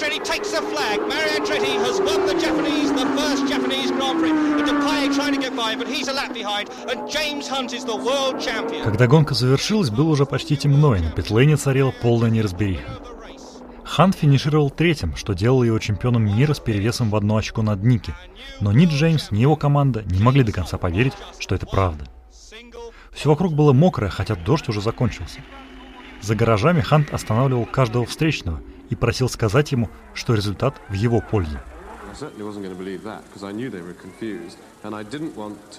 Andretti takes the flag. Mario Andretti has won the Japanese, the first Japanese Grand Prix. And Depay trying to get by, but he's a lap behind. And James Hunt is the world champion. Когда гонка завершилась, было уже почти темно, и на петлейне царила полная неразбериха. Хан финишировал третьим, что делало его чемпионом мира с перевесом в одно очко над Ники. Но ни Джеймс, ни его команда не могли до конца поверить, что это правда. Все вокруг было мокрое, хотя дождь уже закончился. За гаражами Хант останавливал каждого встречного и просил сказать ему, что результат в его пользу.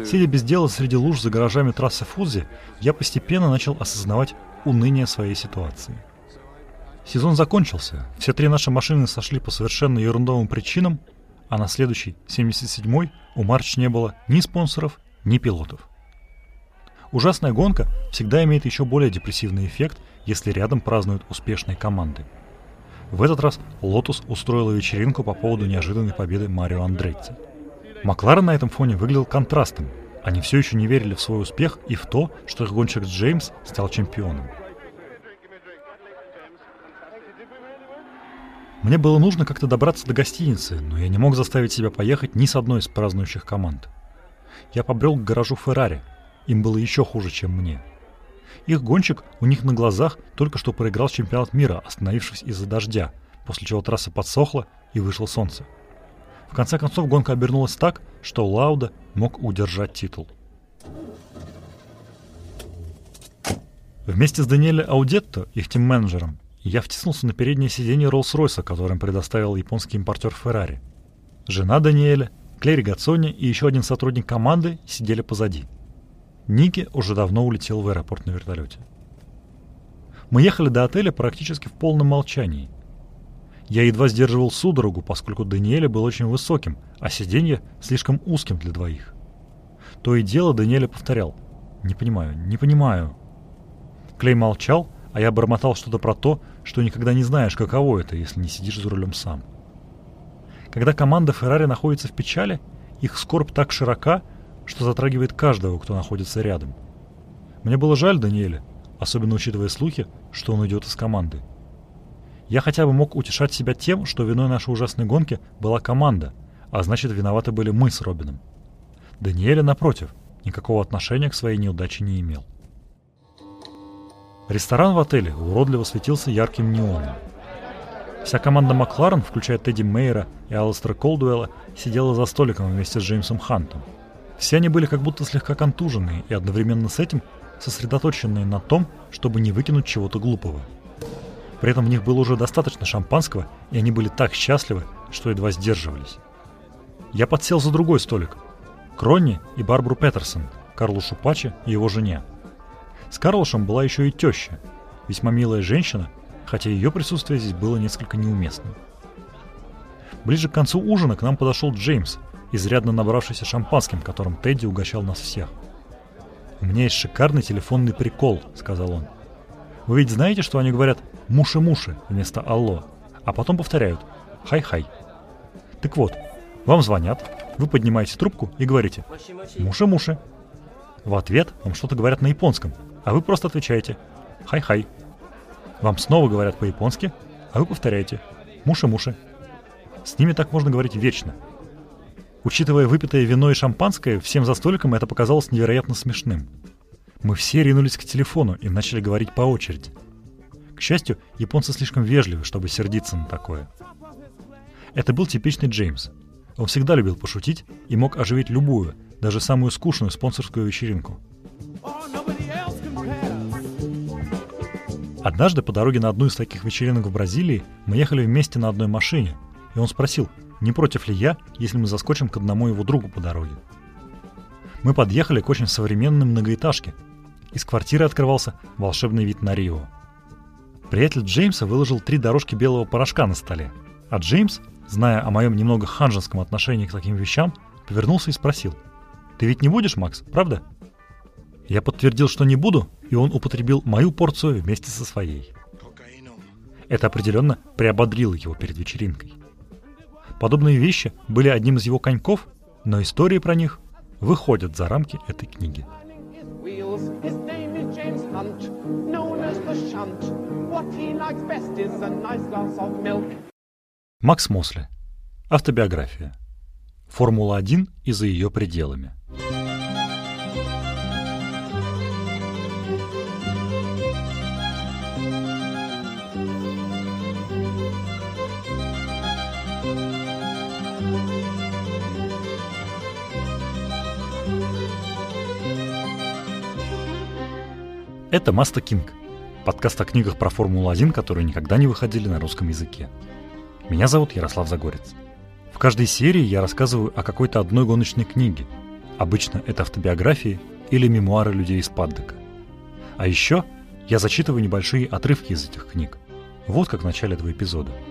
Сидя без дела среди луж за гаражами трассы Фудзи, я постепенно начал осознавать уныние своей ситуации. Сезон закончился, все три наши машины сошли по совершенно ерундовым причинам, а на следующий, 77-й, у Марч не было ни спонсоров, ни пилотов. Ужасная гонка всегда имеет еще более депрессивный эффект, если рядом празднуют успешные команды. В этот раз Lotus устроила вечеринку по поводу неожиданной победы Марио Андретти. Макларен на этом фоне выглядел контрастом. Они все еще не верили в свой успех и в то, что их гонщик Джеймс стал чемпионом. Мне было нужно как-то добраться до гостиницы, но я не мог заставить себя поехать ни с одной из празднующих команд. Я побрел к гаражу Феррари. Им было еще хуже, чем мне. Их гонщик у них на глазах только что проиграл чемпионат мира, остановившись из-за дождя, после чего трасса подсохла и вышло солнце. В конце концов гонка обернулась так, что Лауда мог удержать титул. Вместе с Даниэлем Аудетто, их тим-менеджером, я втиснулся на переднее сиденье Роллс-Ройса, которым предоставил японский импортер Феррари. Жена Даниэля, Клэри Гацони и еще один сотрудник команды сидели позади. Ники уже давно улетел в аэропорт на вертолете. Мы ехали до отеля практически в полном молчании. Я едва сдерживал судорогу, поскольку Даниэля был очень высоким, а сиденье слишком узким для двоих. То и дело Даниэля повторял «Не понимаю, не понимаю». Клей молчал, а я бормотал что-то про то, что никогда не знаешь, каково это, если не сидишь за рулем сам. Когда команда Феррари находится в печали, их скорбь так широка, что затрагивает каждого, кто находится рядом. Мне было жаль Даниэля, особенно учитывая слухи, что он идет из команды. Я хотя бы мог утешать себя тем, что виной нашей ужасной гонки была команда, а значит виноваты были мы с Робином. Даниэля, напротив, никакого отношения к своей неудаче не имел. Ресторан в отеле уродливо светился ярким неоном. Вся команда Макларен, включая Тедди Мейера и Алистера Колдуэлла, сидела за столиком вместе с Джеймсом Хантом. Все они были как будто слегка контуженные и одновременно с этим сосредоточенные на том, чтобы не выкинуть чего-то глупого. При этом в них было уже достаточно шампанского, и они были так счастливы, что едва сдерживались. Я подсел за другой столик. Кронни и Барбару Петерсон, Карлу Шупачи и его жене. С Карлошем была еще и теща, весьма милая женщина, хотя ее присутствие здесь было несколько неуместным. Ближе к концу ужина к нам подошел Джеймс, изрядно набравшийся шампанским, которым Тедди угощал нас всех. «У меня есть шикарный телефонный прикол», — сказал он. «Вы ведь знаете, что они говорят «муши-муши» вместо «алло», а потом повторяют «хай-хай». Так вот, вам звонят, вы поднимаете трубку и говорите «муши-муши». В ответ вам что-то говорят на японском, а вы просто отвечаете «хай-хай». Вам снова говорят по-японски, а вы повторяете «муши-муши». С ними так можно говорить вечно. Учитывая выпитое вино и шампанское, всем за столиком это показалось невероятно смешным. Мы все ринулись к телефону и начали говорить по очереди. К счастью, японцы слишком вежливы, чтобы сердиться на такое. Это был типичный Джеймс. Он всегда любил пошутить и мог оживить любую, даже самую скучную спонсорскую вечеринку – Однажды по дороге на одну из таких вечеринок в Бразилии мы ехали вместе на одной машине, и он спросил, не против ли я, если мы заскочим к одному его другу по дороге. Мы подъехали к очень современной многоэтажке. Из квартиры открывался волшебный вид на Рио. Приятель Джеймса выложил три дорожки белого порошка на столе, а Джеймс, зная о моем немного ханжеском отношении к таким вещам, повернулся и спросил, «Ты ведь не будешь, Макс, правда?» Я подтвердил, что не буду, и он употребил мою порцию вместе со своей. Это определенно приободрило его перед вечеринкой. Подобные вещи были одним из его коньков, но истории про них выходят за рамки этой книги. Макс Мосли. Автобиография. Формула-1 и за ее пределами. Это Маста Кинг, подкаст о книгах про Формулу-1, которые никогда не выходили на русском языке. Меня зовут Ярослав Загорец. В каждой серии я рассказываю о какой-то одной гоночной книге. Обычно это автобиографии или мемуары людей из Паддека. А еще я зачитываю небольшие отрывки из этих книг. Вот как в начале этого эпизода –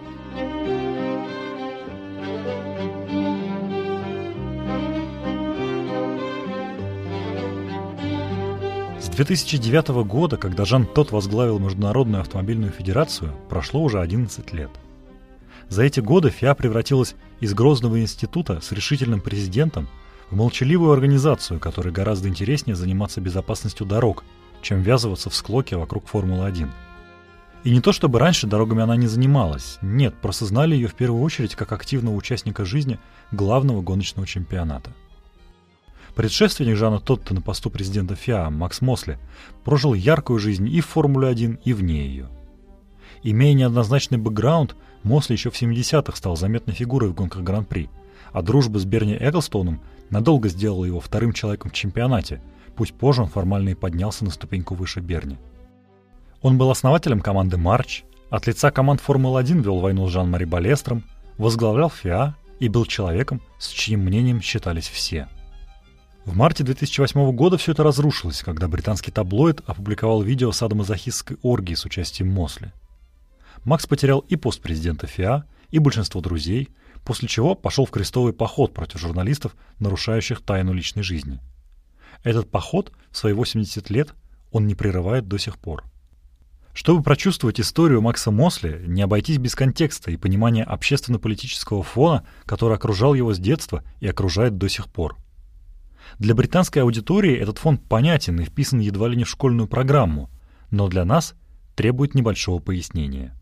2009 года, когда Жан Тот возглавил Международную автомобильную федерацию, прошло уже 11 лет. За эти годы ФИА превратилась из грозного института с решительным президентом в молчаливую организацию, которой гораздо интереснее заниматься безопасностью дорог, чем ввязываться в склоки вокруг Формулы-1. И не то чтобы раньше дорогами она не занималась, нет, просто знали ее в первую очередь как активного участника жизни главного гоночного чемпионата – Предшественник Жана Тотта на посту президента ФИА, Макс Мосли, прожил яркую жизнь и в Формуле-1, и вне ее. Имея неоднозначный бэкграунд, Мосли еще в 70-х стал заметной фигурой в гонках Гран-при, а дружба с Берни Эклстоуном надолго сделала его вторым человеком в чемпионате, пусть позже он формально и поднялся на ступеньку выше Берни. Он был основателем команды «Марч», от лица команд Формулы-1 вел войну с Жан-Мари Балестром, возглавлял ФИА и был человеком, с чьим мнением считались все – в марте 2008 года все это разрушилось, когда британский таблоид опубликовал видео садомазохистской оргии с участием Мосли. Макс потерял и пост президента ФИА, и большинство друзей, после чего пошел в крестовый поход против журналистов, нарушающих тайну личной жизни. Этот поход в свои 80 лет он не прерывает до сих пор. Чтобы прочувствовать историю Макса Мосли, не обойтись без контекста и понимания общественно-политического фона, который окружал его с детства и окружает до сих пор – для британской аудитории этот фонд понятен и вписан едва ли не в школьную программу, но для нас требует небольшого пояснения.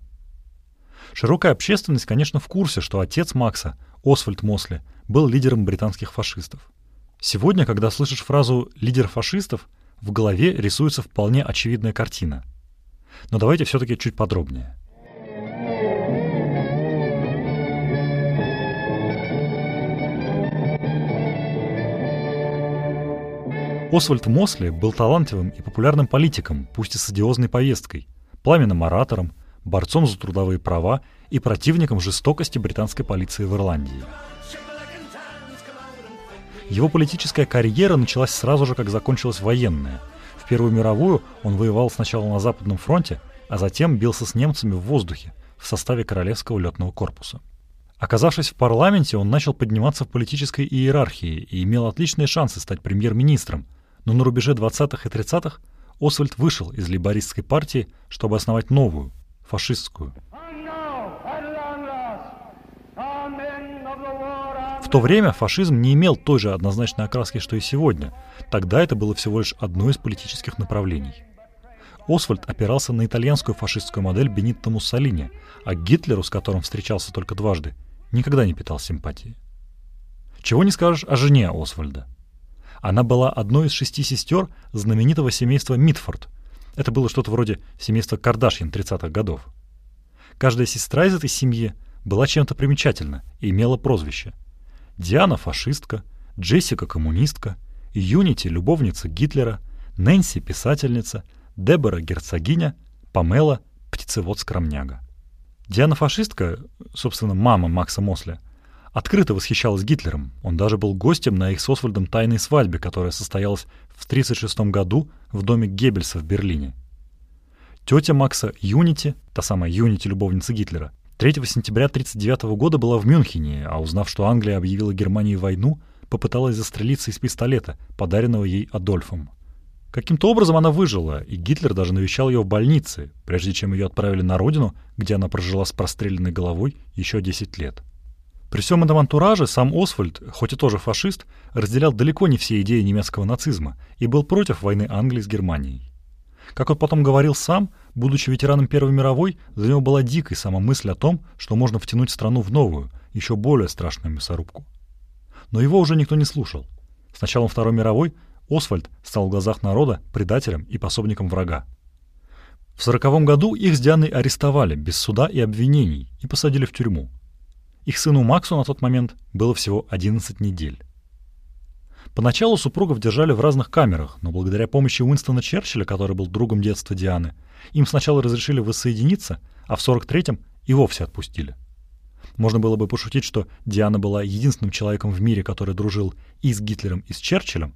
Широкая общественность, конечно, в курсе, что отец Макса, Освальд Мосли, был лидером британских фашистов. Сегодня, когда слышишь фразу «лидер фашистов», в голове рисуется вполне очевидная картина. Но давайте все-таки чуть подробнее. Освальд Мосли был талантливым и популярным политиком, пусть и с одиозной повесткой, пламенным оратором, борцом за трудовые права и противником жестокости британской полиции в Ирландии. Его политическая карьера началась сразу же, как закончилась военная. В Первую мировую он воевал сначала на Западном фронте, а затем бился с немцами в воздухе в составе Королевского летного корпуса. Оказавшись в парламенте, он начал подниматься в политической иерархии и имел отличные шансы стать премьер-министром – но на рубеже 20-х и 30-х Освальд вышел из лейбористской партии, чтобы основать новую, фашистскую. В то время фашизм не имел той же однозначной окраски, что и сегодня. Тогда это было всего лишь одно из политических направлений. Освальд опирался на итальянскую фашистскую модель Бенитто Муссолини, а Гитлеру, с которым встречался только дважды, никогда не питал симпатии. Чего не скажешь о жене Освальда – она была одной из шести сестер знаменитого семейства Митфорд. Это было что-то вроде семейства Кардашьян 30-х годов. Каждая сестра из этой семьи была чем-то примечательна и имела прозвище. Диана – фашистка, Джессика – коммунистка, Юнити – любовница Гитлера, Нэнси – писательница, Дебора – герцогиня, Памела – птицевод-скромняга. Диана фашистка, собственно, мама Макса Мосли, открыто восхищалась Гитлером. Он даже был гостем на их с Освальдом тайной свадьбе, которая состоялась в 1936 году в доме Геббельса в Берлине. Тетя Макса Юнити, та самая Юнити, любовница Гитлера, 3 сентября 1939 года была в Мюнхене, а узнав, что Англия объявила Германии войну, попыталась застрелиться из пистолета, подаренного ей Адольфом. Каким-то образом она выжила, и Гитлер даже навещал ее в больнице, прежде чем ее отправили на родину, где она прожила с простреленной головой еще 10 лет. При всем этом антураже сам Освальд, хоть и тоже фашист, разделял далеко не все идеи немецкого нацизма и был против войны Англии с Германией. Как он потом говорил сам, будучи ветераном Первой мировой, для него была дикой сама мысль о том, что можно втянуть страну в новую, еще более страшную мясорубку. Но его уже никто не слушал. С началом Второй мировой Освальд стал в глазах народа предателем и пособником врага. В сороковом году их с Дианой арестовали без суда и обвинений и посадили в тюрьму. Их сыну Максу на тот момент было всего 11 недель. Поначалу супругов держали в разных камерах, но благодаря помощи Уинстона Черчилля, который был другом детства Дианы, им сначала разрешили воссоединиться, а в 43-м и вовсе отпустили. Можно было бы пошутить, что Диана была единственным человеком в мире, который дружил и с Гитлером, и с Черчиллем,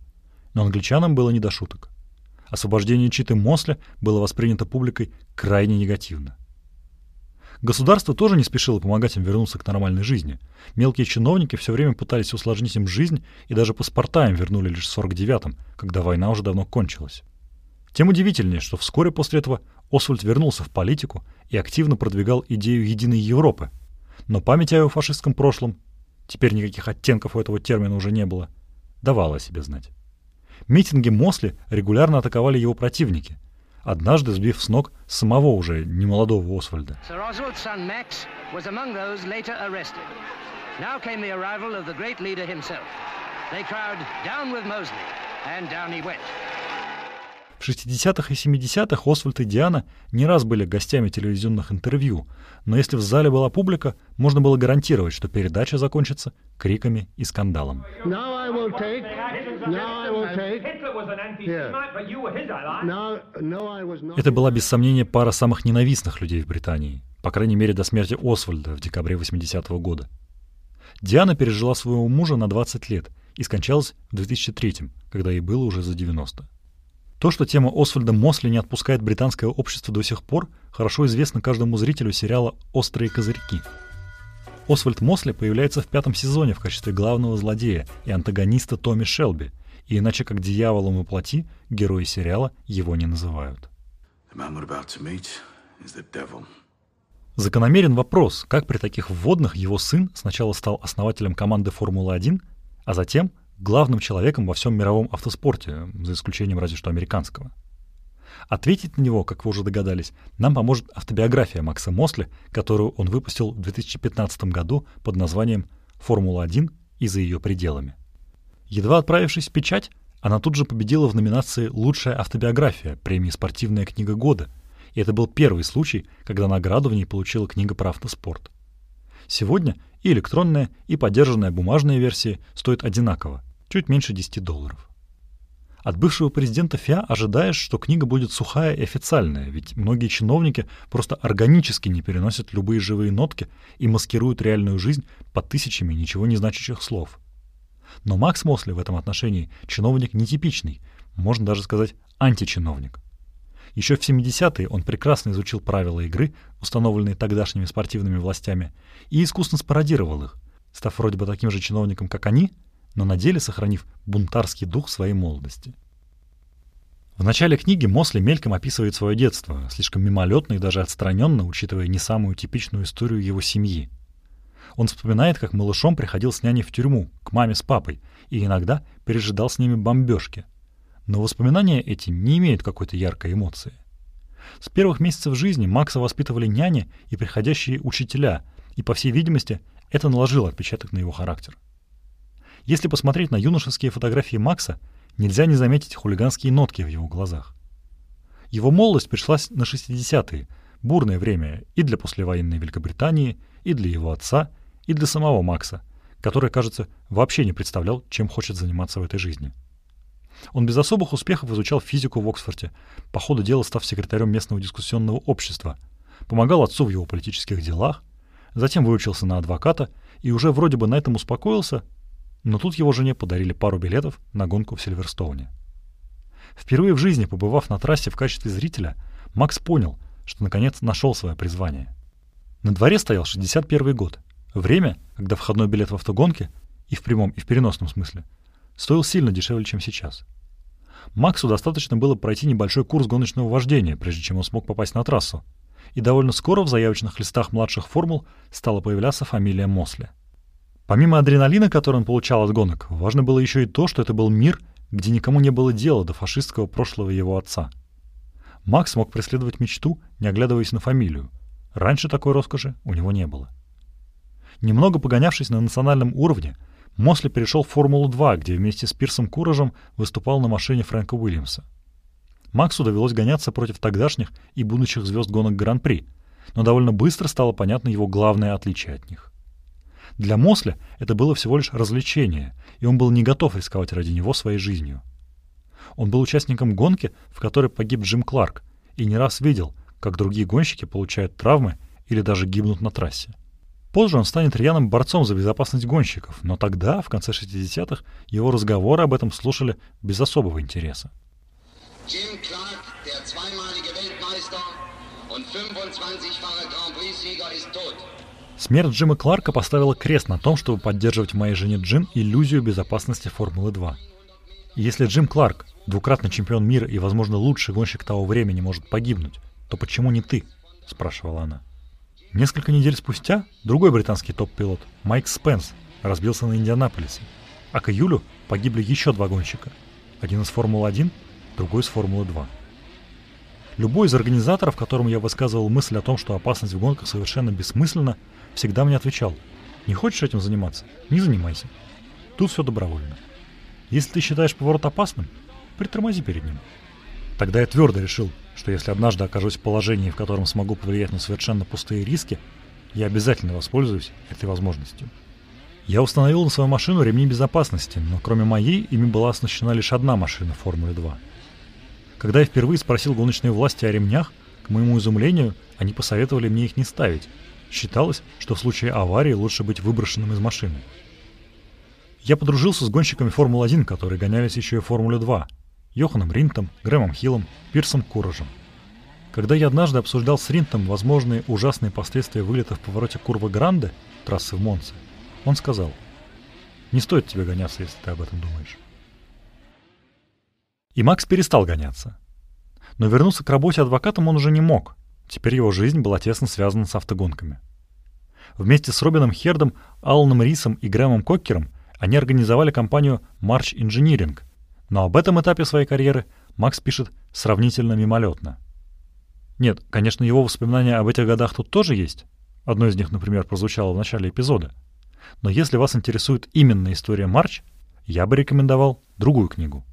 но англичанам было не до шуток. Освобождение Читы Мосли было воспринято публикой крайне негативно. Государство тоже не спешило помогать им вернуться к нормальной жизни. Мелкие чиновники все время пытались усложнить им жизнь, и даже паспорта им вернули лишь в 49-м, когда война уже давно кончилась. Тем удивительнее, что вскоре после этого Освальд вернулся в политику и активно продвигал идею единой Европы. Но память о его фашистском прошлом, теперь никаких оттенков у этого термина уже не было, давала о себе знать. Митинги Мосли регулярно атаковали его противники, однажды сбив с ног самого уже немолодого Освальда. В 60-х и 70-х Освальд и Диана не раз были гостями телевизионных интервью, но если в зале была публика, можно было гарантировать, что передача закончится криками и скандалом. Это была без сомнения пара самых ненавистных людей в Британии, по крайней мере до смерти Освальда в декабре 80-го года. Диана пережила своего мужа на 20 лет и скончалась в 2003 когда ей было уже за 90. То, что тема Освальда Мосли не отпускает британское общество до сих пор, хорошо известно каждому зрителю сериала «Острые козырьки». Освальд Мосли появляется в пятом сезоне в качестве главного злодея и антагониста Томми Шелби, и иначе как дьяволом и плоти герои сериала его не называют. Закономерен вопрос, как при таких вводных его сын сначала стал основателем команды Формулы-1, а затем главным человеком во всем мировом автоспорте, за исключением разве что американского. Ответить на него, как вы уже догадались, нам поможет автобиография Макса Мосли, которую он выпустил в 2015 году под названием «Формула-1 и за ее пределами». Едва отправившись в печать, она тут же победила в номинации «Лучшая автобиография» премии «Спортивная книга года», и это был первый случай, когда награду в ней получила книга про автоспорт. Сегодня и электронная, и поддержанная бумажная версии стоят одинаково чуть меньше 10 долларов. От бывшего президента ФИА ожидаешь, что книга будет сухая и официальная, ведь многие чиновники просто органически не переносят любые живые нотки и маскируют реальную жизнь под тысячами ничего не значащих слов. Но Макс Мосли в этом отношении чиновник нетипичный, можно даже сказать античиновник. Еще в 70-е он прекрасно изучил правила игры, установленные тогдашними спортивными властями, и искусно спародировал их, став вроде бы таким же чиновником, как они, но на деле сохранив бунтарский дух своей молодости. В начале книги Мосли мельком описывает свое детство, слишком мимолетно и даже отстраненно, учитывая не самую типичную историю его семьи. Он вспоминает, как малышом приходил с няней в тюрьму, к маме с папой, и иногда пережидал с ними бомбежки. Но воспоминания эти не имеют какой-то яркой эмоции. С первых месяцев жизни Макса воспитывали няни и приходящие учителя, и, по всей видимости, это наложило отпечаток на его характер. Если посмотреть на юношеские фотографии Макса, нельзя не заметить хулиганские нотки в его глазах. Его молодость пришлась на 60-е, бурное время и для послевоенной Великобритании, и для его отца, и для самого Макса, который, кажется, вообще не представлял, чем хочет заниматься в этой жизни. Он без особых успехов изучал физику в Оксфорде, по ходу дела став секретарем местного дискуссионного общества, помогал отцу в его политических делах, затем выучился на адвоката и уже вроде бы на этом успокоился, но тут его жене подарили пару билетов на гонку в Сильверстоуне. Впервые в жизни, побывав на трассе в качестве зрителя, Макс понял, что наконец нашел свое призвание. На дворе стоял 61 год. Время, когда входной билет в автогонке, и в прямом, и в переносном смысле, стоил сильно дешевле, чем сейчас. Максу достаточно было пройти небольшой курс гоночного вождения, прежде чем он смог попасть на трассу. И довольно скоро в заявочных листах младших формул стала появляться фамилия Мосли – Помимо адреналина, который он получал от гонок, важно было еще и то, что это был мир, где никому не было дела до фашистского прошлого его отца. Макс мог преследовать мечту, не оглядываясь на фамилию. Раньше такой роскоши у него не было. Немного погонявшись на национальном уровне, Мосли перешел в Формулу-2, где вместе с Пирсом Куражем выступал на машине Фрэнка Уильямса. Максу довелось гоняться против тогдашних и будущих звезд гонок Гран-при, но довольно быстро стало понятно его главное отличие от них. Для Мосли это было всего лишь развлечение, и он был не готов рисковать ради него своей жизнью. Он был участником гонки, в которой погиб Джим Кларк, и не раз видел, как другие гонщики получают травмы или даже гибнут на трассе. Позже он станет рьяным борцом за безопасность гонщиков, но тогда, в конце 60-х, его разговоры об этом слушали без особого интереса. Jim Clark, der zweimalige Weltmeister und 25-fache Grand Prix-Sieger, ist tot. Смерть Джима Кларка поставила крест на том, чтобы поддерживать моей жене Джин иллюзию безопасности Формулы-2. И если Джим Кларк, двукратный чемпион мира и, возможно, лучший гонщик того времени, может погибнуть, то почему не ты? — спрашивала она. Несколько недель спустя другой британский топ-пилот, Майк Спенс, разбился на Индианаполисе, а к июлю погибли еще два гонщика. Один из Формулы-1 другой с Формулы-2. Любой из организаторов, которому я высказывал мысль о том, что опасность в гонках совершенно бессмысленна, всегда мне отвечал, не хочешь этим заниматься? Не занимайся. Тут все добровольно. Если ты считаешь поворот опасным, притормози перед ним. Тогда я твердо решил, что если однажды окажусь в положении, в котором смогу повлиять на совершенно пустые риски, я обязательно воспользуюсь этой возможностью. Я установил на свою машину ремни безопасности, но кроме моей, ими была оснащена лишь одна машина Формулы 2. Когда я впервые спросил гоночные власти о ремнях, к моему изумлению, они посоветовали мне их не ставить. Считалось, что в случае аварии лучше быть выброшенным из машины. Я подружился с гонщиками Формулы-1, которые гонялись еще и в Формуле 2. Йоханом Ринтом, Грэмом Хиллом, Пирсом Куражем. Когда я однажды обсуждал с Ринтом возможные ужасные последствия вылета в повороте Курва Гранде, трассы в Монце, он сказал, «Не стоит тебе гоняться, если ты об этом думаешь». И Макс перестал гоняться. Но вернуться к работе адвокатом он уже не мог. Теперь его жизнь была тесно связана с автогонками. Вместе с Робином Хердом, Алланом Рисом и Грэмом Коккером они организовали компанию March Engineering, но об этом этапе своей карьеры Макс пишет сравнительно мимолетно. Нет, конечно, его воспоминания об этих годах тут тоже есть. Одно из них, например, прозвучало в начале эпизода. Но если вас интересует именно история Марч, я бы рекомендовал другую книгу —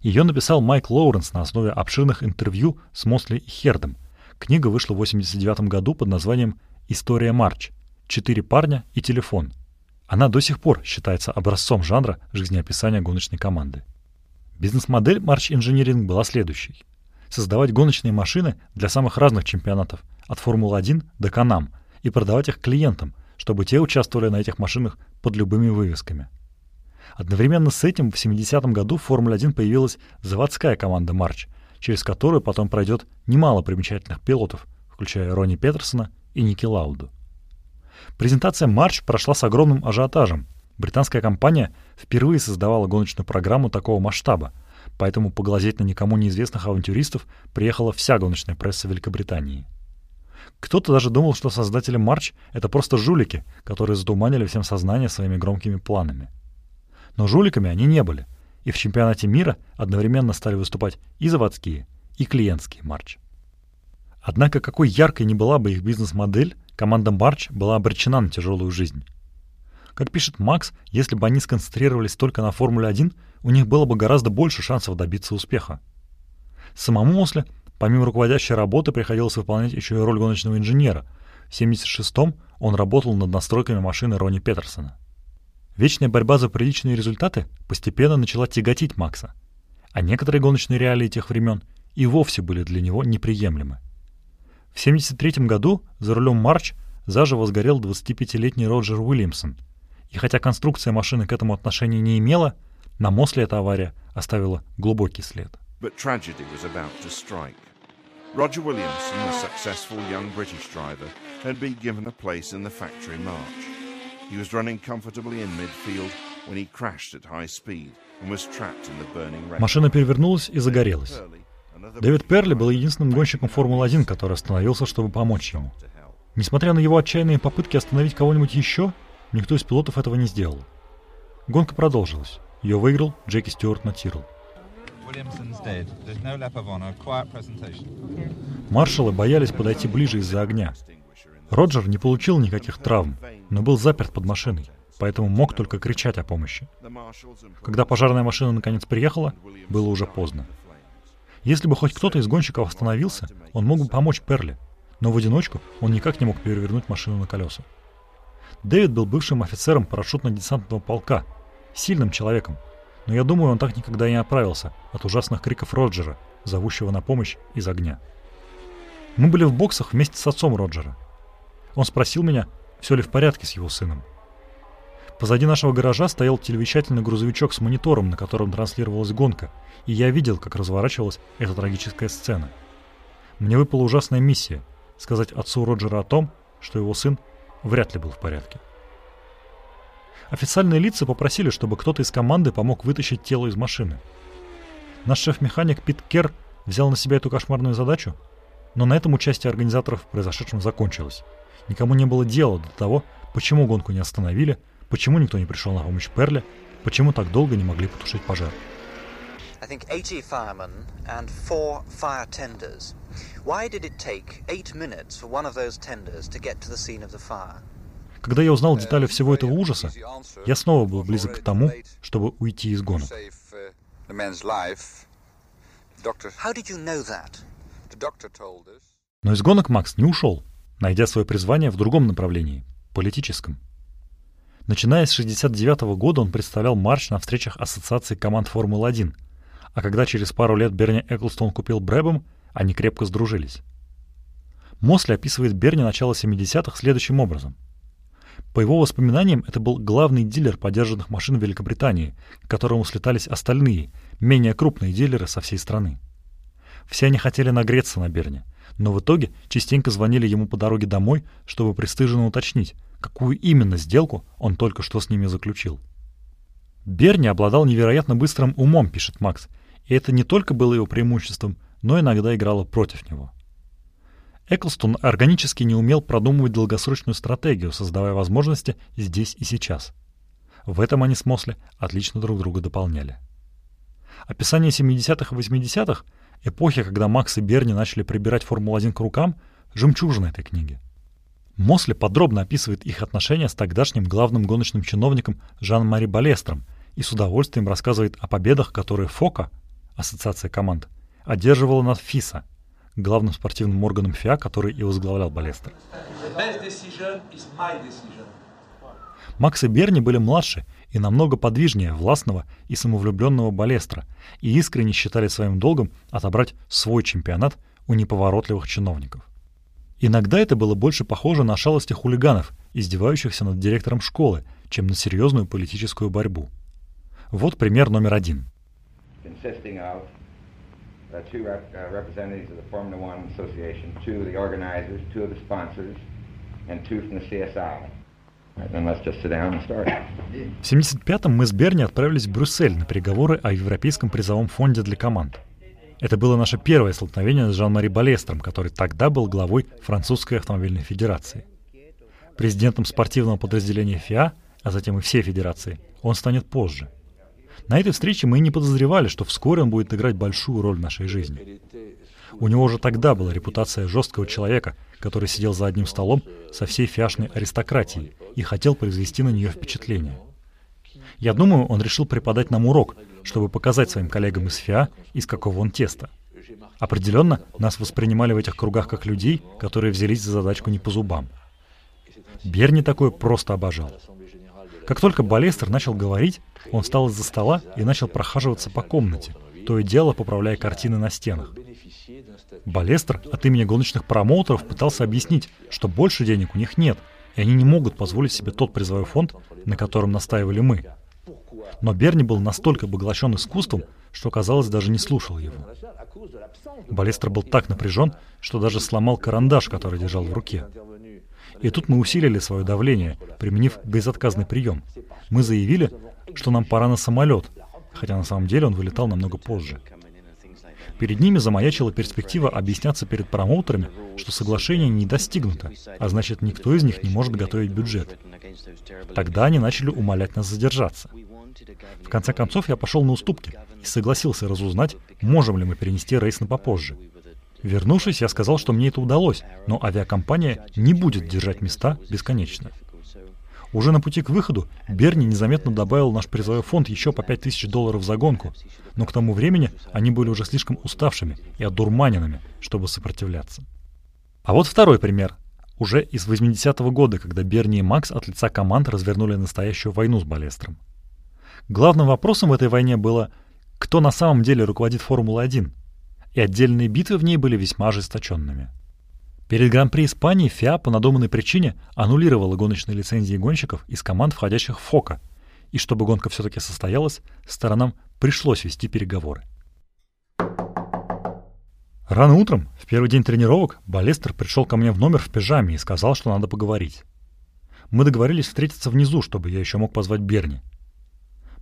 ее написал Майк Лоуренс на основе обширных интервью с Мосли и Хердом. Книга вышла в 1989 году под названием «История Марч. Четыре парня и телефон». Она до сих пор считается образцом жанра жизнеописания гоночной команды. Бизнес-модель March Engineering была следующей. Создавать гоночные машины для самых разных чемпионатов, от Формулы-1 до Канам, и продавать их клиентам, чтобы те участвовали на этих машинах под любыми вывесками – Одновременно с этим в 70-м году в Формуле-1 появилась заводская команда «Марч», через которую потом пройдет немало примечательных пилотов, включая Ронни Петерсона и Ники Лауду. Презентация «Марч» прошла с огромным ажиотажем. Британская компания впервые создавала гоночную программу такого масштаба, поэтому поглазеть на никому неизвестных авантюристов приехала вся гоночная пресса Великобритании. Кто-то даже думал, что создатели «Марч» — это просто жулики, которые затуманили всем сознание своими громкими планами — но жуликами они не были, и в чемпионате мира одновременно стали выступать и заводские, и клиентские Марч. Однако какой яркой не была бы их бизнес-модель, команда Марч была обречена на тяжелую жизнь. Как пишет Макс, если бы они сконцентрировались только на Формуле-1, у них было бы гораздо больше шансов добиться успеха. Самому Осле, помимо руководящей работы, приходилось выполнять еще и роль гоночного инженера. В 1976-м он работал над настройками машины Ронни Петерсона. Вечная борьба за приличные результаты постепенно начала тяготить Макса, а некоторые гоночные реалии тех времен и вовсе были для него неприемлемы. В 1973 году за рулем Марч заживо сгорел 25-летний Роджер Уильямсон, и хотя конструкция машины к этому отношения не имела, на Мосле эта авария оставила глубокий след. Roger Williamson, a successful young British driver, had been given a place in the factory march. He was running comfortably in midfield when he crashed at high speed and was trapped in the burning wreck. Машина перевернулась и загорелась. Дэвид Перли был единственным гонщиком Формулы-1, который остановился, чтобы помочь ему. Несмотря на его отчаянные попытки остановить кого-нибудь еще, никто из пилотов этого не сделал. Гонка продолжилась. Ее выиграл Джеки Стюарт на Тирл. Маршалы боялись подойти ближе из-за огня. Роджер не получил никаких травм, но был заперт под машиной, поэтому мог только кричать о помощи. Когда пожарная машина наконец приехала, было уже поздно. Если бы хоть кто-то из гонщиков остановился, он мог бы помочь Перли, но в одиночку он никак не мог перевернуть машину на колеса. Дэвид был бывшим офицером парашютно-десантного полка, сильным человеком, но я думаю, он так никогда и не оправился от ужасных криков Роджера, зовущего на помощь из огня. Мы были в боксах вместе с отцом Роджера. Он спросил меня, все ли в порядке с его сыном. Позади нашего гаража стоял телевещательный грузовичок с монитором, на котором транслировалась гонка, и я видел, как разворачивалась эта трагическая сцена. Мне выпала ужасная миссия — сказать отцу Роджера о том, что его сын вряд ли был в порядке. Официальные лица попросили, чтобы кто-то из команды помог вытащить тело из машины. Наш шеф-механик Пит Кер взял на себя эту кошмарную задачу, но на этом участие организаторов в произошедшем закончилось. Никому не было дела до того, почему гонку не остановили, почему никто не пришел на помощь Перле, почему так долго не могли потушить пожар. I think 80 firemen and four fire tenders. Why did it take eight minutes for one of those tenders to get to the scene of the fire? Когда я узнал детали всего этого ужаса, я снова был близок к тому, чтобы уйти из гонок. Но из гонок Макс не ушел, найдя свое призвание в другом направлении — политическом. Начиная с 1969 года он представлял марш на встречах Ассоциации команд Формулы-1, а когда через пару лет Берни Эклстон купил Брэбом, они крепко сдружились. Мосли описывает Берни начало 70-х следующим образом. По его воспоминаниям, это был главный дилер подержанных машин Великобритании, к которому слетались остальные, менее крупные дилеры со всей страны. Все они хотели нагреться на Берне, но в итоге частенько звонили ему по дороге домой, чтобы пристыженно уточнить, какую именно сделку он только что с ними заключил. Берни обладал невероятно быстрым умом, пишет Макс, и это не только было его преимуществом, но иногда играло против него. Эклстон органически не умел продумывать долгосрочную стратегию, создавая возможности здесь и сейчас. В этом они с Мосли отлично друг друга дополняли. Описание 70-х и 80-х, эпохи, когда Макс и Берни начали прибирать Формулу-1 к рукам, жемчужина этой книги. Мосли подробно описывает их отношения с тогдашним главным гоночным чиновником Жан-Мари Балестром и с удовольствием рассказывает о победах, которые ФОКа, Ассоциация команд, одерживала над ФИСа, главным спортивным органом ФИА, который и возглавлял Балестер. Макс и Берни были младше и намного подвижнее властного и самовлюбленного Балестра и искренне считали своим долгом отобрать свой чемпионат у неповоротливых чиновников. Иногда это было больше похоже на шалости хулиганов, издевающихся над директором школы, чем на серьезную политическую борьбу. Вот пример номер один uh, two В 75-м мы с Берни отправились в Брюссель на переговоры о Европейском призовом фонде для команд. Это было наше первое столкновение с Жан-Мари Балестром, который тогда был главой Французской автомобильной федерации. Президентом спортивного подразделения ФИА, а затем и всей федерации, он станет позже – на этой встрече мы не подозревали, что вскоре он будет играть большую роль в нашей жизни. У него уже тогда была репутация жесткого человека, который сидел за одним столом со всей фиашной аристократией и хотел произвести на нее впечатление. Я думаю, он решил преподать нам урок, чтобы показать своим коллегам из ФИА, из какого он теста. Определенно, нас воспринимали в этих кругах как людей, которые взялись за задачку не по зубам. Берни такое просто обожал. Как только Балестер начал говорить, он встал из-за стола и начал прохаживаться по комнате, то и дело поправляя картины на стенах. Балестер от имени гоночных промоутеров пытался объяснить, что больше денег у них нет, и они не могут позволить себе тот призовой фонд, на котором настаивали мы. Но Берни был настолько поглощен искусством, что, казалось, даже не слушал его. Балестер был так напряжен, что даже сломал карандаш, который держал в руке. И тут мы усилили свое давление, применив безотказный прием. Мы заявили, что нам пора на самолет, хотя на самом деле он вылетал намного позже. Перед ними замаячила перспектива объясняться перед промоутерами, что соглашение не достигнуто, а значит никто из них не может готовить бюджет. Тогда они начали умолять нас задержаться. В конце концов, я пошел на уступки и согласился разузнать, можем ли мы перенести рейс на попозже. Вернувшись, я сказал, что мне это удалось, но авиакомпания не будет держать места бесконечно. Уже на пути к выходу Берни незаметно добавил наш призовой фонд еще по 5000 долларов за гонку, но к тому времени они были уже слишком уставшими и одурманенными, чтобы сопротивляться. А вот второй пример. Уже из 80-го года, когда Берни и Макс от лица команд развернули настоящую войну с Балестром. Главным вопросом в этой войне было, кто на самом деле руководит Формулой-1, и отдельные битвы в ней были весьма ожесточенными. Перед Гран-при Испании ФИА по надуманной причине аннулировала гоночные лицензии гонщиков из команд, входящих в ФОКа, и чтобы гонка все-таки состоялась, сторонам пришлось вести переговоры. Рано утром, в первый день тренировок, Балестер пришел ко мне в номер в пижаме и сказал, что надо поговорить. Мы договорились встретиться внизу, чтобы я еще мог позвать Берни.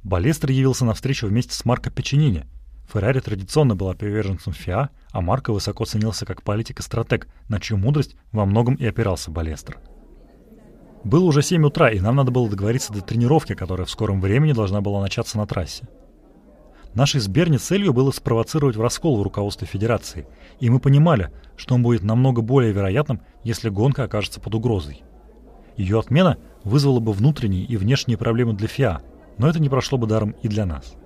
Балестер явился на встречу вместе с Марко Печенини. Феррари традиционно была приверженцем ФИА, а Марко высоко ценился как политик и стратег, на чью мудрость во многом и опирался Балестер. Было уже 7 утра, и нам надо было договориться до тренировки, которая в скором времени должна была начаться на трассе. Нашей с Берни целью было спровоцировать раскол в руководстве Федерации, и мы понимали, что он будет намного более вероятным, если гонка окажется под угрозой. Ее отмена вызвала бы внутренние и внешние проблемы для ФИА, но это не прошло бы даром и для нас.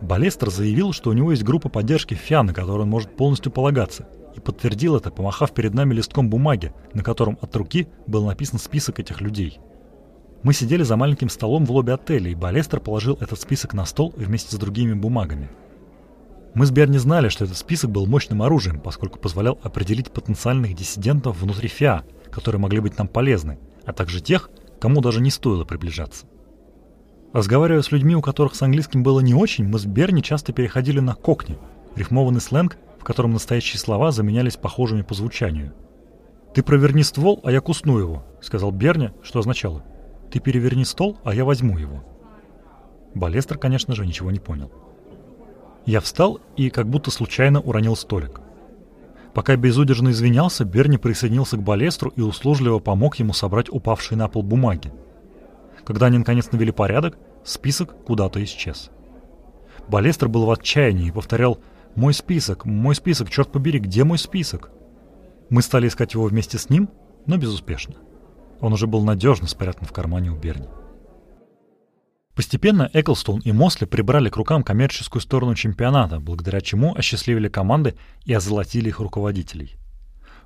Балестер заявил, что у него есть группа поддержки ФИА, на которую он может полностью полагаться, и подтвердил это, помахав перед нами листком бумаги, на котором от руки был написан список этих людей – мы сидели за маленьким столом в лобби отеля, и Балестер положил этот список на стол вместе с другими бумагами. Мы с Берни знали, что этот список был мощным оружием, поскольку позволял определить потенциальных диссидентов внутри ФИА, которые могли быть нам полезны, а также тех, кому даже не стоило приближаться. Разговаривая с людьми, у которых с английским было не очень, мы с Берни часто переходили на кокни, рифмованный сленг, в котором настоящие слова заменялись похожими по звучанию. «Ты проверни ствол, а я кусну его», — сказал Берни, что означало — ты переверни стол, а я возьму его. Балестер, конечно же, ничего не понял. Я встал и как будто случайно уронил столик. Пока безудержно извинялся, Берни присоединился к Балестру и услужливо помог ему собрать упавшие на пол бумаги. Когда они наконец навели порядок, список куда-то исчез. Балестр был в отчаянии и повторял «Мой список, мой список, черт побери, где мой список?» Мы стали искать его вместе с ним, но безуспешно. Он уже был надежно спрятан в кармане у Берни. Постепенно Эклстон и Мосли прибрали к рукам коммерческую сторону чемпионата, благодаря чему осчастливили команды и озолотили их руководителей.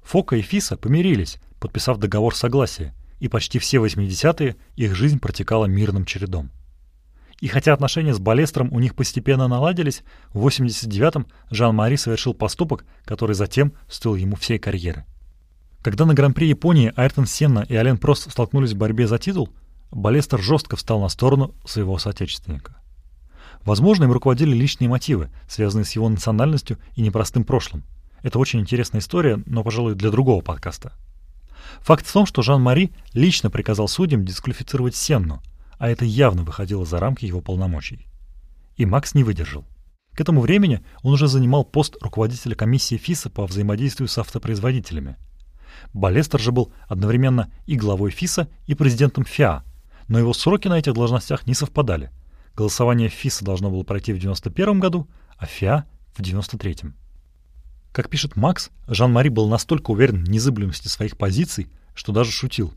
Фока и Фиса помирились, подписав договор согласия, и почти все 80-е их жизнь протекала мирным чередом. И хотя отношения с Балестром у них постепенно наладились, в 89-м Жан-Мари совершил поступок, который затем стоил ему всей карьеры. Когда на Гран-при Японии Айртон Сенна и Ален Прост столкнулись в борьбе за титул, Балестер жестко встал на сторону своего соотечественника. Возможно, им руководили личные мотивы, связанные с его национальностью и непростым прошлым. Это очень интересная история, но, пожалуй, для другого подкаста. Факт в том, что Жан-Мари лично приказал судьям дисквалифицировать Сенну, а это явно выходило за рамки его полномочий. И Макс не выдержал. К этому времени он уже занимал пост руководителя комиссии ФИСа по взаимодействию с автопроизводителями – Балестер же был одновременно и главой ФИСа, и президентом ФИА, но его сроки на этих должностях не совпадали. Голосование ФИСа должно было пройти в 91 году, а ФИА — в 93-м. Как пишет Макс, Жан-Мари был настолько уверен в незыблемости своих позиций, что даже шутил.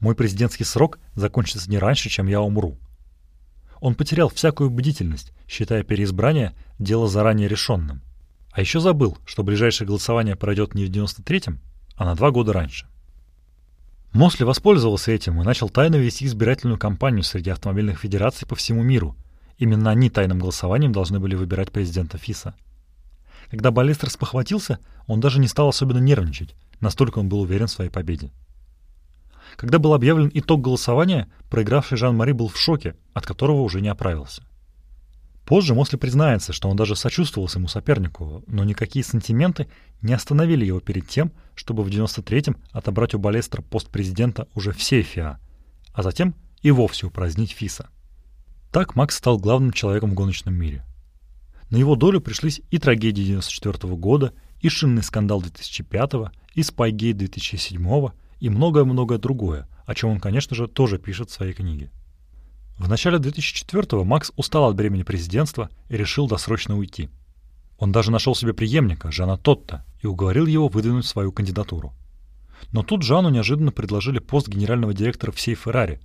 «Мой президентский срок закончится не раньше, чем я умру». Он потерял всякую бдительность, считая переизбрание дело заранее решенным. А еще забыл, что ближайшее голосование пройдет не в 93-м, а на два года раньше. Мосли воспользовался этим и начал тайно вести избирательную кампанию среди автомобильных федераций по всему миру. Именно они тайным голосованием должны были выбирать президента ФИСа. Когда Балестер спохватился, он даже не стал особенно нервничать, настолько он был уверен в своей победе. Когда был объявлен итог голосования, проигравший Жан-Мари был в шоке, от которого уже не оправился. Позже Мосли признается, что он даже сочувствовал своему сопернику, но никакие сантименты не остановили его перед тем, чтобы в 93-м отобрать у Балестра пост президента уже всей ФИА, а затем и вовсе упразднить ФИСа. Так Макс стал главным человеком в гоночном мире. На его долю пришлись и трагедии 94 -го года, и шинный скандал 2005 и Спайгейт 2007 и многое-многое другое, о чем он, конечно же, тоже пишет в своей книге. В начале 2004-го Макс устал от бремени президентства и решил досрочно уйти. Он даже нашел себе преемника, Жана Тотта, и уговорил его выдвинуть свою кандидатуру. Но тут Жану неожиданно предложили пост генерального директора всей Феррари,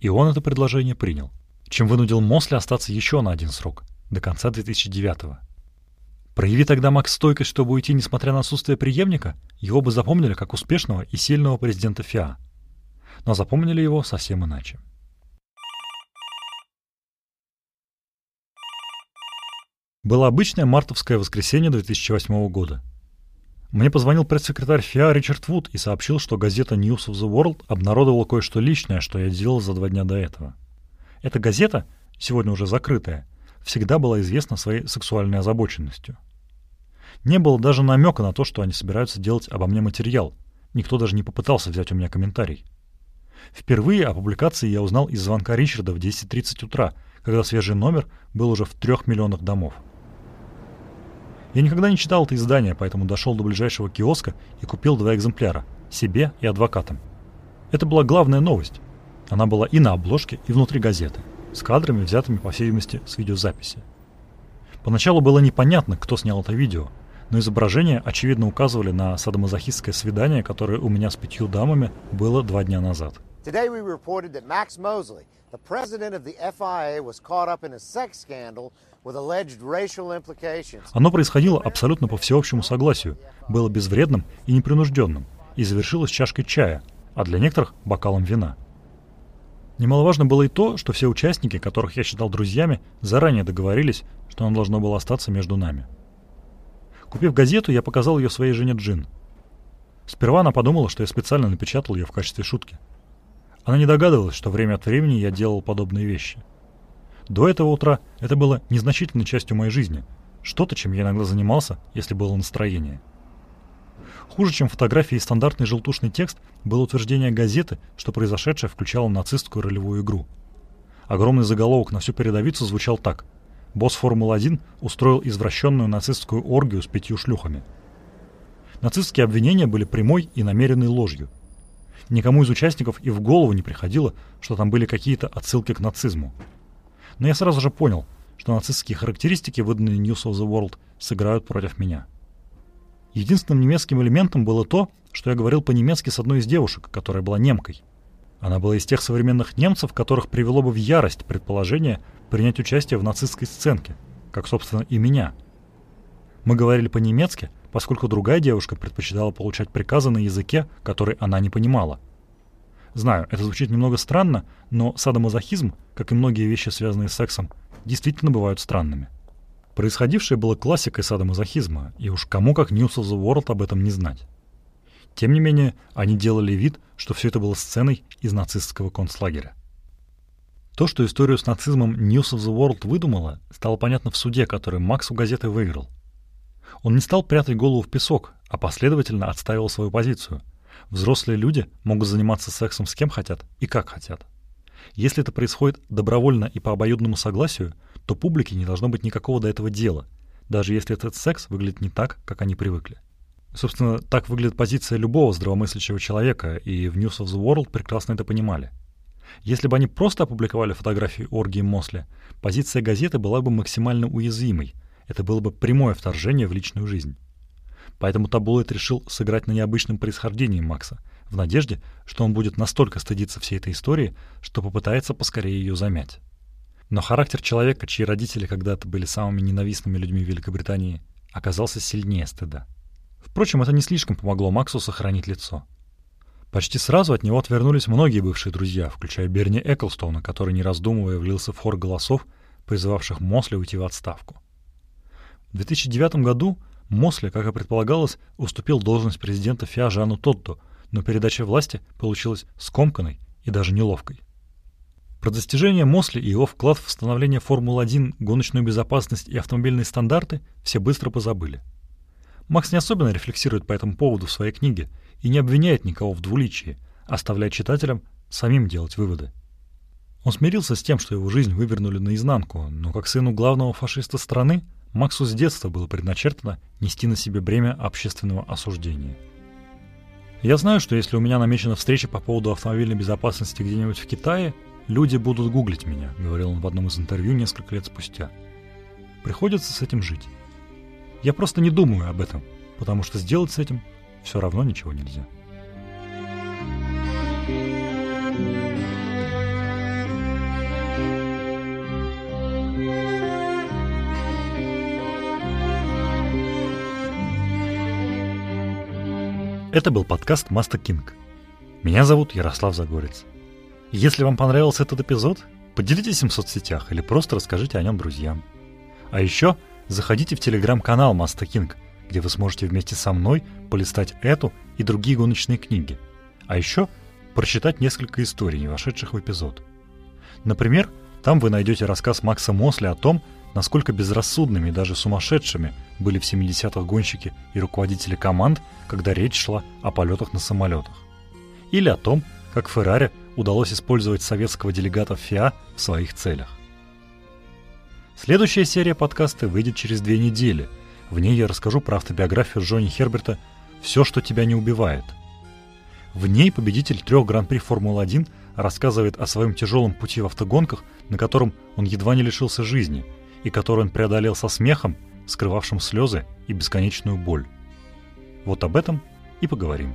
и он это предложение принял, чем вынудил Мосли остаться еще на один срок, до конца 2009-го. Прояви тогда Макс стойкость, чтобы уйти, несмотря на отсутствие преемника, его бы запомнили как успешного и сильного президента ФИА. Но запомнили его совсем иначе. Было обычное мартовское воскресенье 2008 года. Мне позвонил пресс-секретарь ФИА Ричард Вуд и сообщил, что газета News of the World обнародовала кое-что личное, что я делал за два дня до этого. Эта газета, сегодня уже закрытая, всегда была известна своей сексуальной озабоченностью. Не было даже намека на то, что они собираются делать обо мне материал. Никто даже не попытался взять у меня комментарий. Впервые о публикации я узнал из звонка Ричарда в 10.30 утра, когда свежий номер был уже в трех миллионах домов. Я никогда не читал это издание, поэтому дошел до ближайшего киоска и купил два экземпляра – себе и адвокатам. Это была главная новость. Она была и на обложке, и внутри газеты, с кадрами, взятыми, по всей видимости, с видеозаписи. Поначалу было непонятно, кто снял это видео, но изображения, очевидно, указывали на садомазохистское свидание, которое у меня с пятью дамами было два дня назад. Today we reported that Max Mosley, the president of the FIA, was caught up in a sex scandal оно происходило абсолютно по всеобщему согласию, было безвредным и непринужденным, и завершилось чашкой чая, а для некоторых – бокалом вина. Немаловажно было и то, что все участники, которых я считал друзьями, заранее договорились, что оно должно было остаться между нами. Купив газету, я показал ее своей жене Джин. Сперва она подумала, что я специально напечатал ее в качестве шутки. Она не догадывалась, что время от времени я делал подобные вещи – до этого утра это было незначительной частью моей жизни, что-то, чем я иногда занимался, если было настроение. Хуже, чем фотографии и стандартный желтушный текст, было утверждение газеты, что произошедшее включало нацистскую ролевую игру. Огромный заголовок на всю передовицу звучал так. Босс Формулы-1 устроил извращенную нацистскую оргию с пятью шлюхами. Нацистские обвинения были прямой и намеренной ложью. Никому из участников и в голову не приходило, что там были какие-то отсылки к нацизму. Но я сразу же понял, что нацистские характеристики, выданные News of the World, сыграют против меня. Единственным немецким элементом было то, что я говорил по-немецки с одной из девушек, которая была немкой. Она была из тех современных немцев, которых привело бы в ярость предположение принять участие в нацистской сценке, как, собственно, и меня. Мы говорили по-немецки, поскольку другая девушка предпочитала получать приказы на языке, который она не понимала. Знаю, это звучит немного странно, но садомазохизм, как и многие вещи, связанные с сексом, действительно бывают странными. Происходившее было классикой садомазохизма, и уж кому как News of the World об этом не знать. Тем не менее, они делали вид, что все это было сценой из нацистского концлагеря. То, что историю с нацизмом News of the World выдумала, стало понятно в суде, который Макс у газеты выиграл. Он не стал прятать голову в песок, а последовательно отстаивал свою позицию – Взрослые люди могут заниматься сексом с кем хотят и как хотят. Если это происходит добровольно и по обоюдному согласию, то публике не должно быть никакого до этого дела, даже если этот секс выглядит не так, как они привыкли. Собственно, так выглядит позиция любого здравомыслящего человека, и в News of the World прекрасно это понимали. Если бы они просто опубликовали фотографии оргии Мосли, позиция газеты была бы максимально уязвимой. Это было бы прямое вторжение в личную жизнь. Поэтому Таблоид решил сыграть на необычном происхождении Макса, в надежде, что он будет настолько стыдиться всей этой истории, что попытается поскорее ее замять. Но характер человека, чьи родители когда-то были самыми ненавистными людьми Великобритании, оказался сильнее стыда. Впрочем, это не слишком помогло Максу сохранить лицо. Почти сразу от него отвернулись многие бывшие друзья, включая Берни Эклстоуна, который, не раздумывая, влился в хор голосов, призывавших Мосли уйти в отставку. В 2009 году Мосли, как и предполагалось, уступил должность президента ФИА Жану Тодду, но передача власти получилась скомканной и даже неловкой. Про достижения Мосли и его вклад в становление Формулы-1, гоночную безопасность и автомобильные стандарты все быстро позабыли. Макс не особенно рефлексирует по этому поводу в своей книге и не обвиняет никого в двуличии, оставляя читателям самим делать выводы. Он смирился с тем, что его жизнь вывернули наизнанку, но как сыну главного фашиста страны Максу с детства было предначертано нести на себе бремя общественного осуждения. Я знаю, что если у меня намечена встреча по поводу автомобильной безопасности где-нибудь в Китае, люди будут гуглить меня», — говорил он в одном из интервью несколько лет спустя. Приходится с этим жить. Я просто не думаю об этом, потому что сделать с этим все равно ничего нельзя. Это был подкаст Маста Кинг. Меня зовут Ярослав Загорец. Если вам понравился этот эпизод, поделитесь им в соцсетях или просто расскажите о нем друзьям. А еще заходите в телеграм-канал Маста Кинг, где вы сможете вместе со мной полистать эту и другие гоночные книги. А еще прочитать несколько историй, не вошедших в эпизод. Например, там вы найдете рассказ Макса Мосли о том, насколько безрассудными и даже сумасшедшими были в 70-х гонщики и руководители команд, когда речь шла о полетах на самолетах. Или о том, как Феррари удалось использовать советского делегата ФИА в своих целях. Следующая серия подкаста выйдет через две недели. В ней я расскажу про автобиографию Джонни Херберта «Все, что тебя не убивает». В ней победитель трех Гран-при Формулы-1 рассказывает о своем тяжелом пути в автогонках, на котором он едва не лишился жизни – и который он преодолел со смехом, скрывавшим слезы и бесконечную боль. Вот об этом и поговорим.